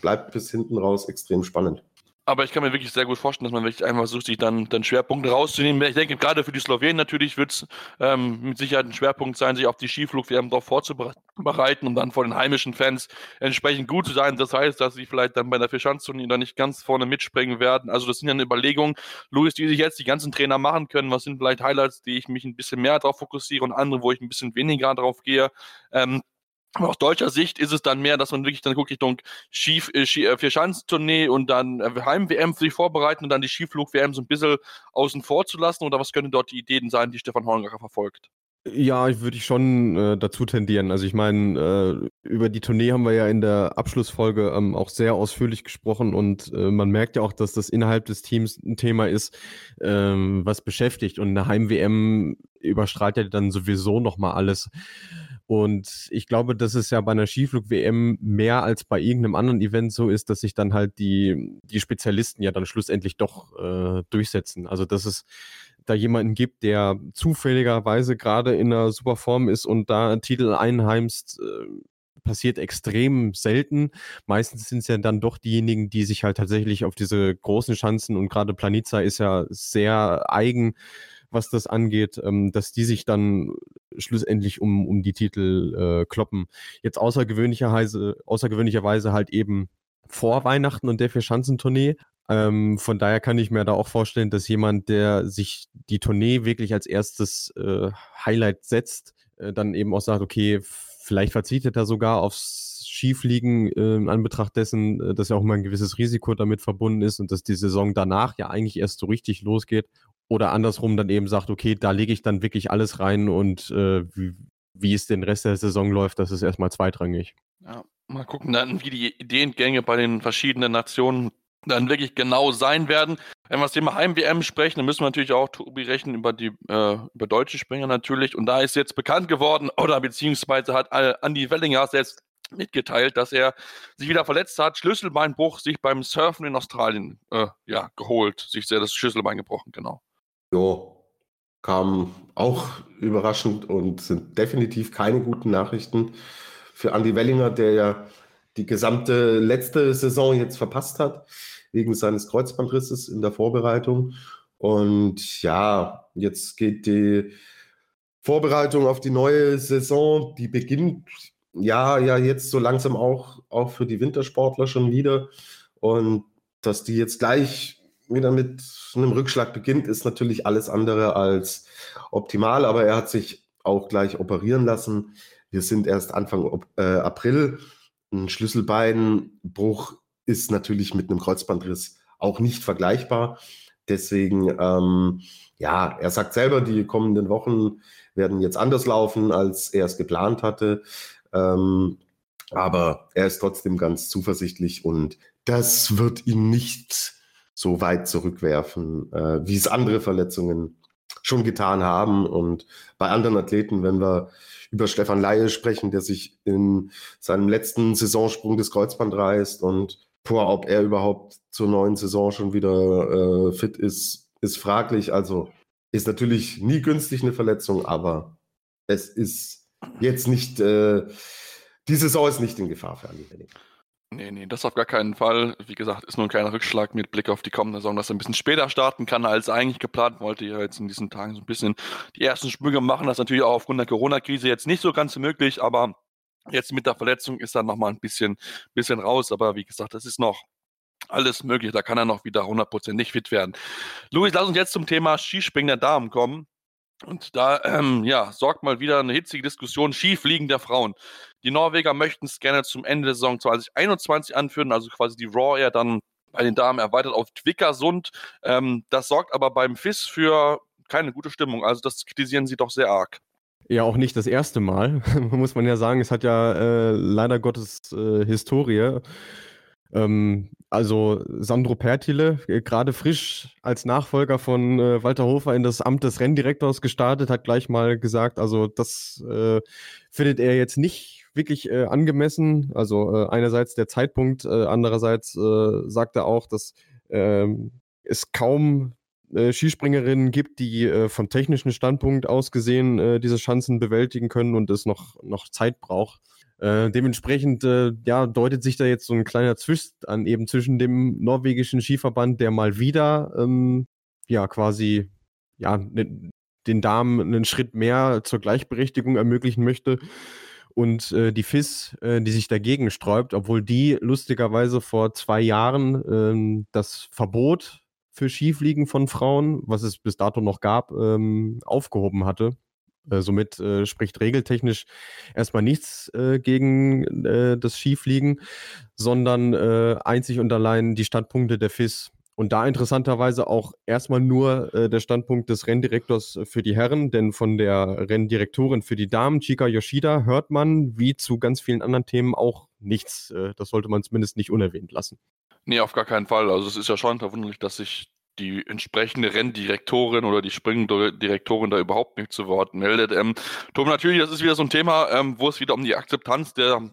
bleibt bis hinten raus extrem spannend. Aber ich kann mir wirklich sehr gut vorstellen, dass man wirklich einfach versucht, sich dann, dann Schwerpunkte rauszunehmen. Ich denke, gerade für die Slowenen natürlich wird es ähm, mit Sicherheit ein Schwerpunkt sein, sich auf die Skiflug-WM darauf vorzubereiten und dann vor den heimischen Fans entsprechend gut zu sein. Das heißt, dass sie vielleicht dann bei der Vierschanzturnier dann nicht ganz vorne mitspringen werden. Also das sind ja eine Überlegung, Luis, die sich jetzt die ganzen Trainer machen können. Was sind vielleicht Highlights, die ich mich ein bisschen mehr darauf fokussiere und andere, wo ich ein bisschen weniger drauf gehe. Ähm, aber aus deutscher Sicht ist es dann mehr, dass man wirklich dann guckt Richtung Skif äh, äh, Vierschanzentournee und dann äh, Heim-WM sich vorbereiten und dann die Skiflug-WM so ein bisschen außen vor zu lassen? Oder was können dort die Ideen sein, die Stefan Horngacher verfolgt? Ja, ich würde ich schon äh, dazu tendieren. Also ich meine, äh, über die Tournee haben wir ja in der Abschlussfolge ähm, auch sehr ausführlich gesprochen und äh, man merkt ja auch, dass das innerhalb des Teams ein Thema ist, ähm, was beschäftigt. Und eine Heim-WM überstrahlt ja dann sowieso nochmal alles. Und ich glaube, dass es ja bei einer Skiflug-WM mehr als bei irgendeinem anderen Event so ist, dass sich dann halt die, die Spezialisten ja dann schlussendlich doch äh, durchsetzen. Also dass es da jemanden gibt, der zufälligerweise gerade in einer super Form ist und da Titel einheimst, äh, passiert extrem selten. Meistens sind es ja dann doch diejenigen, die sich halt tatsächlich auf diese großen Chancen und gerade Planica ist ja sehr eigen was das angeht, ähm, dass die sich dann schlussendlich um, um die Titel äh, kloppen. Jetzt außergewöhnlicherweise, außergewöhnlicherweise halt eben vor Weihnachten und der Vier-Schanzentournee. Ähm, von daher kann ich mir da auch vorstellen, dass jemand, der sich die Tournee wirklich als erstes äh, Highlight setzt, äh, dann eben auch sagt, okay, vielleicht verzichtet er sogar aufs Skifliegen äh, in Anbetracht dessen, äh, dass ja auch mal ein gewisses Risiko damit verbunden ist und dass die Saison danach ja eigentlich erst so richtig losgeht oder andersrum dann eben sagt, okay, da lege ich dann wirklich alles rein und äh, wie, wie es den Rest der Saison läuft, das ist erstmal zweitrangig. Ja, mal gucken dann, wie die Ideengänge bei den verschiedenen Nationen dann wirklich genau sein werden. Wenn wir das Thema Heim-WM sprechen, dann müssen wir natürlich auch Tobi rechnen über die äh, über deutsche Springer natürlich. Und da ist jetzt bekannt geworden, oder beziehungsweise hat Andy Wellinger selbst mitgeteilt, dass er sich wieder verletzt hat, Schlüsselbeinbruch, sich beim Surfen in Australien äh, ja, geholt, sich sehr das Schlüsselbein gebrochen, genau. Ja, kam auch überraschend und sind definitiv keine guten Nachrichten für Andy Wellinger, der ja die gesamte letzte Saison jetzt verpasst hat, wegen seines Kreuzbandrisses in der Vorbereitung. Und ja, jetzt geht die Vorbereitung auf die neue Saison, die beginnt ja, ja jetzt so langsam auch, auch für die Wintersportler schon wieder. Und dass die jetzt gleich wieder mit einem Rückschlag beginnt, ist natürlich alles andere als optimal, aber er hat sich auch gleich operieren lassen. Wir sind erst Anfang äh, April. Ein Schlüsselbeinbruch ist natürlich mit einem Kreuzbandriss auch nicht vergleichbar. Deswegen, ähm, ja, er sagt selber, die kommenden Wochen werden jetzt anders laufen, als er es geplant hatte. Ähm, aber er ist trotzdem ganz zuversichtlich und das wird ihn nicht so weit zurückwerfen, äh, wie es andere Verletzungen schon getan haben. Und bei anderen Athleten, wenn wir über Stefan Laie sprechen, der sich in seinem letzten Saisonsprung des Kreuzband reißt und boah, ob er überhaupt zur neuen Saison schon wieder äh, fit ist, ist fraglich. Also ist natürlich nie günstig eine Verletzung, aber es ist jetzt nicht, äh, die Saison ist nicht in Gefahr für Henning. Nee, nee, das auf gar keinen Fall. Wie gesagt, ist nur ein kleiner Rückschlag mit Blick auf die kommende Saison, dass er ein bisschen später starten kann als eigentlich geplant. Wollte ja jetzt in diesen Tagen so ein bisschen die ersten Sprünge machen. Das ist natürlich auch aufgrund der Corona-Krise jetzt nicht so ganz möglich, aber jetzt mit der Verletzung ist er nochmal ein bisschen, bisschen raus. Aber wie gesagt, das ist noch alles möglich. Da kann er noch wieder 100% nicht fit werden. Luis, lass uns jetzt zum Thema Skispringen der Damen kommen. Und da ähm, ja, sorgt mal wieder eine hitzige Diskussion, Skifliegen der Frauen. Die Norweger möchten es gerne zum Ende der Saison 2021 anführen, also quasi die Raw Air dann bei den Damen erweitert auf Twickersund. Ähm, das sorgt aber beim FIS für keine gute Stimmung. Also das kritisieren sie doch sehr arg. Ja, auch nicht das erste Mal, muss man ja sagen. Es hat ja äh, leider Gottes äh, Historie. Ähm, also Sandro Pertile, äh, gerade frisch als Nachfolger von äh, Walter Hofer in das Amt des Renndirektors gestartet, hat gleich mal gesagt, also das äh, findet er jetzt nicht wirklich äh, angemessen. Also äh, einerseits der Zeitpunkt, äh, andererseits sagt er auch, dass ähm, es kaum Skispringerinnen gibt, die vom technischen Standpunkt aus gesehen diese Chancen bewältigen können und es noch, noch Zeit braucht. Äh, dementsprechend äh, ja, deutet sich da jetzt so ein kleiner Zwist an, eben zwischen dem norwegischen Skiverband, der mal wieder ähm, ja quasi ja, ne, den Damen einen Schritt mehr zur Gleichberechtigung ermöglichen möchte. Und äh, die FIS, äh, die sich dagegen sträubt, obwohl die lustigerweise vor zwei Jahren ähm, das Verbot für Skifliegen von Frauen, was es bis dato noch gab, ähm, aufgehoben hatte. Äh, somit äh, spricht regeltechnisch erstmal nichts äh, gegen äh, das Skifliegen, sondern einzig und allein die Standpunkte der FIS. Und da interessanterweise auch erstmal nur äh, der Standpunkt des Renndirektors für die Herren, denn von der Renndirektorin für die Damen, Chika Yoshida, hört man, wie zu ganz vielen anderen Themen, auch nichts. das sollte man zumindest nicht unerwähnt lassen. Nee, auf gar keinen Fall. Also es ist ja schon verwunderlich, dass sich die entsprechende Renndirektorin oder die Springdirektorin da überhaupt nicht zu Wort meldet. Ähm, Tom, natürlich, das ist wieder so ein Thema, ähm, wo es wieder um die Akzeptanz der,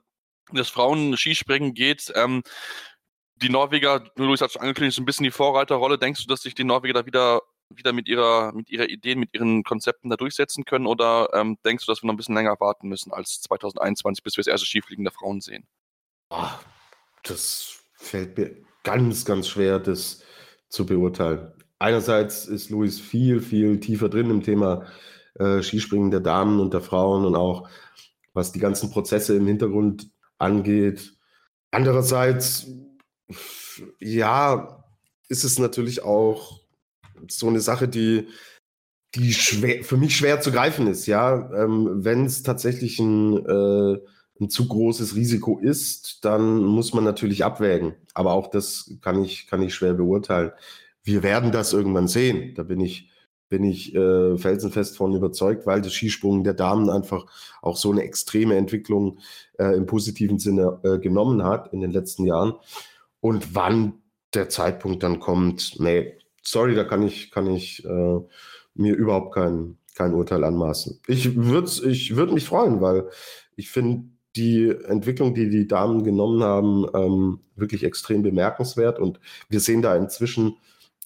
des Frauen-Skispringen geht. Ähm, die Norweger, Luis hat schon angekündigt, so ein bisschen die Vorreiterrolle. Denkst du, dass sich die Norweger da wieder, wieder mit ihrer, mit ihrer Ideen, mit ihren Konzepten da durchsetzen können? Oder ähm, denkst du, dass wir noch ein bisschen länger warten müssen als 2021, bis wir das erste Skifliegen der Frauen sehen? Oh, das fällt mir ganz, ganz schwer, das zu beurteilen. Einerseits ist Luis viel, viel tiefer drin im Thema äh, Skispringen der Damen und der Frauen und auch was die ganzen Prozesse im Hintergrund angeht. Andererseits, ja, ist es natürlich auch so eine Sache, die, die schwer, für mich schwer zu greifen ist. Ja, ähm, wenn es tatsächlich ein äh, ein zu großes Risiko ist, dann muss man natürlich abwägen. Aber auch das kann ich, kann ich schwer beurteilen. Wir werden das irgendwann sehen. Da bin ich, bin ich äh, felsenfest von überzeugt, weil das Skisprung der Damen einfach auch so eine extreme Entwicklung äh, im positiven Sinne äh, genommen hat in den letzten Jahren. Und wann der Zeitpunkt dann kommt, nee, sorry, da kann ich, kann ich äh, mir überhaupt kein, kein Urteil anmaßen. Ich würde ich würd mich freuen, weil ich finde, die Entwicklung, die die Damen genommen haben, ähm, wirklich extrem bemerkenswert. Und wir sehen da inzwischen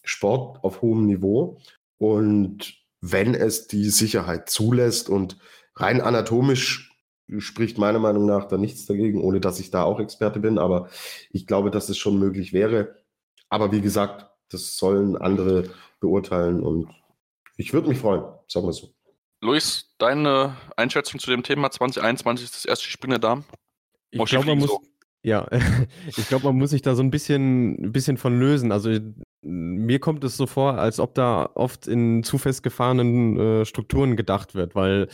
Sport auf hohem Niveau. Und wenn es die Sicherheit zulässt und rein anatomisch spricht meiner Meinung nach da nichts dagegen, ohne dass ich da auch Experte bin. Aber ich glaube, dass es schon möglich wäre. Aber wie gesagt, das sollen andere beurteilen. Und ich würde mich freuen, sagen wir so. Luis, deine Einschätzung zu dem Thema 2021 ist das erste Spiel der Damen? Ich glaube, man muss, so. ja, ich glaube, man muss sich da so ein bisschen, ein bisschen von lösen. Also mir kommt es so vor, als ob da oft in zu festgefahrenen äh, Strukturen gedacht wird, weil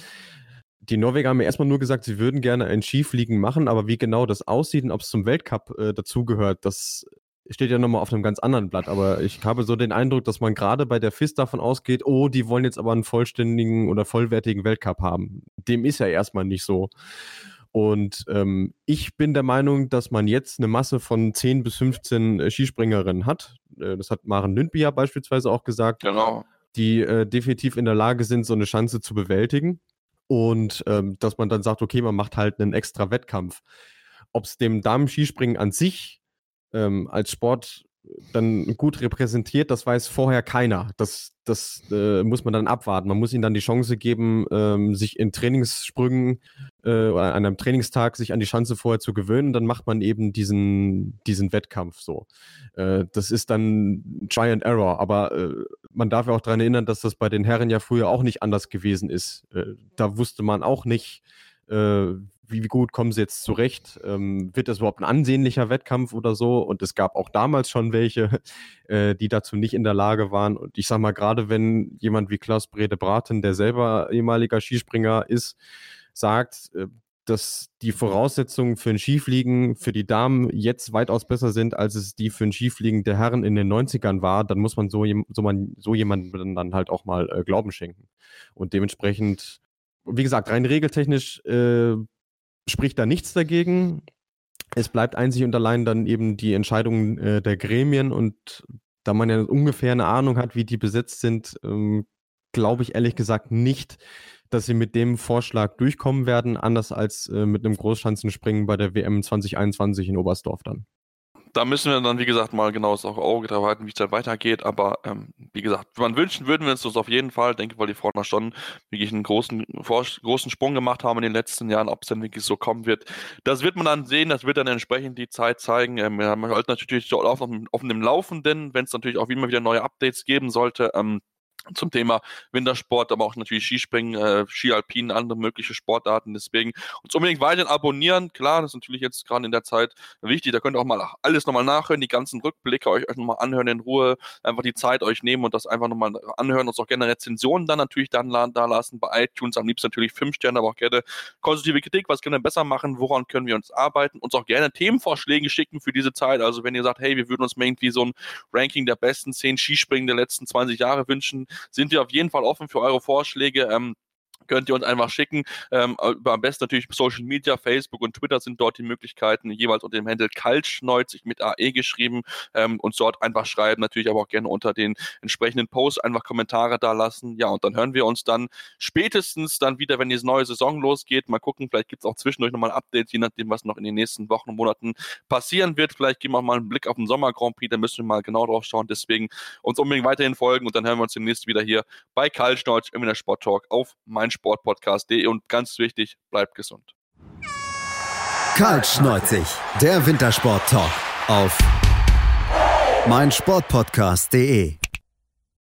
die Norweger haben mir erstmal nur gesagt, sie würden gerne ein Skifliegen machen, aber wie genau das aussieht und ob es zum Weltcup äh, dazugehört, das steht ja nochmal auf einem ganz anderen Blatt, aber ich habe so den Eindruck, dass man gerade bei der FIS davon ausgeht, oh, die wollen jetzt aber einen vollständigen oder vollwertigen Weltcup haben. Dem ist ja erstmal nicht so. Und ähm, ich bin der Meinung, dass man jetzt eine Masse von 10 bis 15 äh, Skispringerinnen hat. Äh, das hat Maren Lündby ja beispielsweise auch gesagt. Genau. Die äh, definitiv in der Lage sind, so eine Chance zu bewältigen. Und ähm, dass man dann sagt, okay, man macht halt einen extra Wettkampf. Ob es dem Damen-Skispringen an sich ähm, als Sport dann gut repräsentiert, das weiß vorher keiner. Das, das äh, muss man dann abwarten. Man muss ihnen dann die Chance geben, ähm, sich in Trainingssprüngen äh, oder an einem Trainingstag sich an die Chance vorher zu gewöhnen. Dann macht man eben diesen, diesen Wettkampf so. Äh, das ist dann and Error. Aber äh, man darf ja auch daran erinnern, dass das bei den Herren ja früher auch nicht anders gewesen ist. Äh, da wusste man auch nicht, äh, wie gut kommen sie jetzt zurecht? Ähm, wird das überhaupt ein ansehnlicher Wettkampf oder so? Und es gab auch damals schon welche, äh, die dazu nicht in der Lage waren. Und ich sag mal, gerade wenn jemand wie Klaus Brede-Braten, der selber ehemaliger Skispringer ist, sagt, äh, dass die Voraussetzungen für ein Skifliegen für die Damen jetzt weitaus besser sind, als es die für ein Skifliegen der Herren in den 90ern war, dann muss man so, so, man, so jemandem dann halt auch mal äh, Glauben schenken. Und dementsprechend, wie gesagt, rein regeltechnisch äh, spricht da nichts dagegen. Es bleibt einzig und allein dann eben die Entscheidung äh, der Gremien und da man ja ungefähr eine Ahnung hat, wie die besetzt sind, ähm, glaube ich ehrlich gesagt nicht, dass sie mit dem Vorschlag durchkommen werden, anders als äh, mit einem Großschanzenspringen bei der WM 2021 in Oberstdorf dann. da müssen wir dann, wie gesagt, mal genau das Auge drauf halten, wie es dann weitergeht. Aber ähm, wie gesagt, man wünschen würden wir uns das auf jeden Fall. Ich denke, weil die Frauen schon wirklich einen großen, großen Sprung gemacht haben in den letzten Jahren, ob es dann wirklich so kommen wird. Das wird man dann sehen, das wird dann entsprechend die Zeit zeigen. Ähm, wir haben halt natürlich auf, auf dem Laufenden, wenn es natürlich auch immer wieder neue Updates geben sollte. Ähm, zum Thema Wintersport, aber auch natürlich Skispringen, äh, Skialpinen, andere mögliche Sportarten. Deswegen uns unbedingt weiterhin abonnieren. Klar, das ist natürlich jetzt gerade in der Zeit wichtig. Da könnt ihr auch mal alles nochmal nachhören, die ganzen Rückblicke euch, nochmal anhören in Ruhe, einfach die Zeit euch nehmen und das einfach nochmal anhören. Uns auch gerne Rezensionen dann natürlich dann da lassen bei iTunes. Am liebsten natürlich fünf Sterne, aber auch gerne konstruktive Kritik. Was können wir besser machen? Woran können wir uns arbeiten? Uns auch gerne Themenvorschläge schicken für diese Zeit. Also wenn ihr sagt, hey, wir würden uns mal irgendwie so ein Ranking der besten zehn Skispringen der letzten 20 Jahre wünschen, sind wir auf jeden Fall offen für eure Vorschläge. Ähm, könnt ihr uns einfach schicken. Ähm, am besten natürlich Social Media, Facebook und Twitter sind dort die Möglichkeiten, jeweils unter dem Handel Kaltschneuzig mit AE geschrieben, ähm, uns dort einfach schreiben, natürlich aber auch gerne unter den entsprechenden Posts einfach Kommentare da lassen. Ja, und dann hören wir uns dann spätestens dann wieder, wenn die neue Saison losgeht. Mal gucken, vielleicht gibt es auch zwischendurch nochmal Updates, je nachdem, was noch in den nächsten Wochen und Monaten passieren wird. Vielleicht geben wir auch mal einen Blick auf den Sommer Grand Prix, da müssen wir mal genau drauf schauen. Deswegen uns unbedingt weiterhin folgen und dann hören wir uns demnächst wieder hier bei Kaltschneuzig im Sport Talk auf mein meinsportpodcast.de und ganz wichtig, bleibt gesund. Kaltschneuzig, der Wintersport-Talk auf meinsportpodcast.de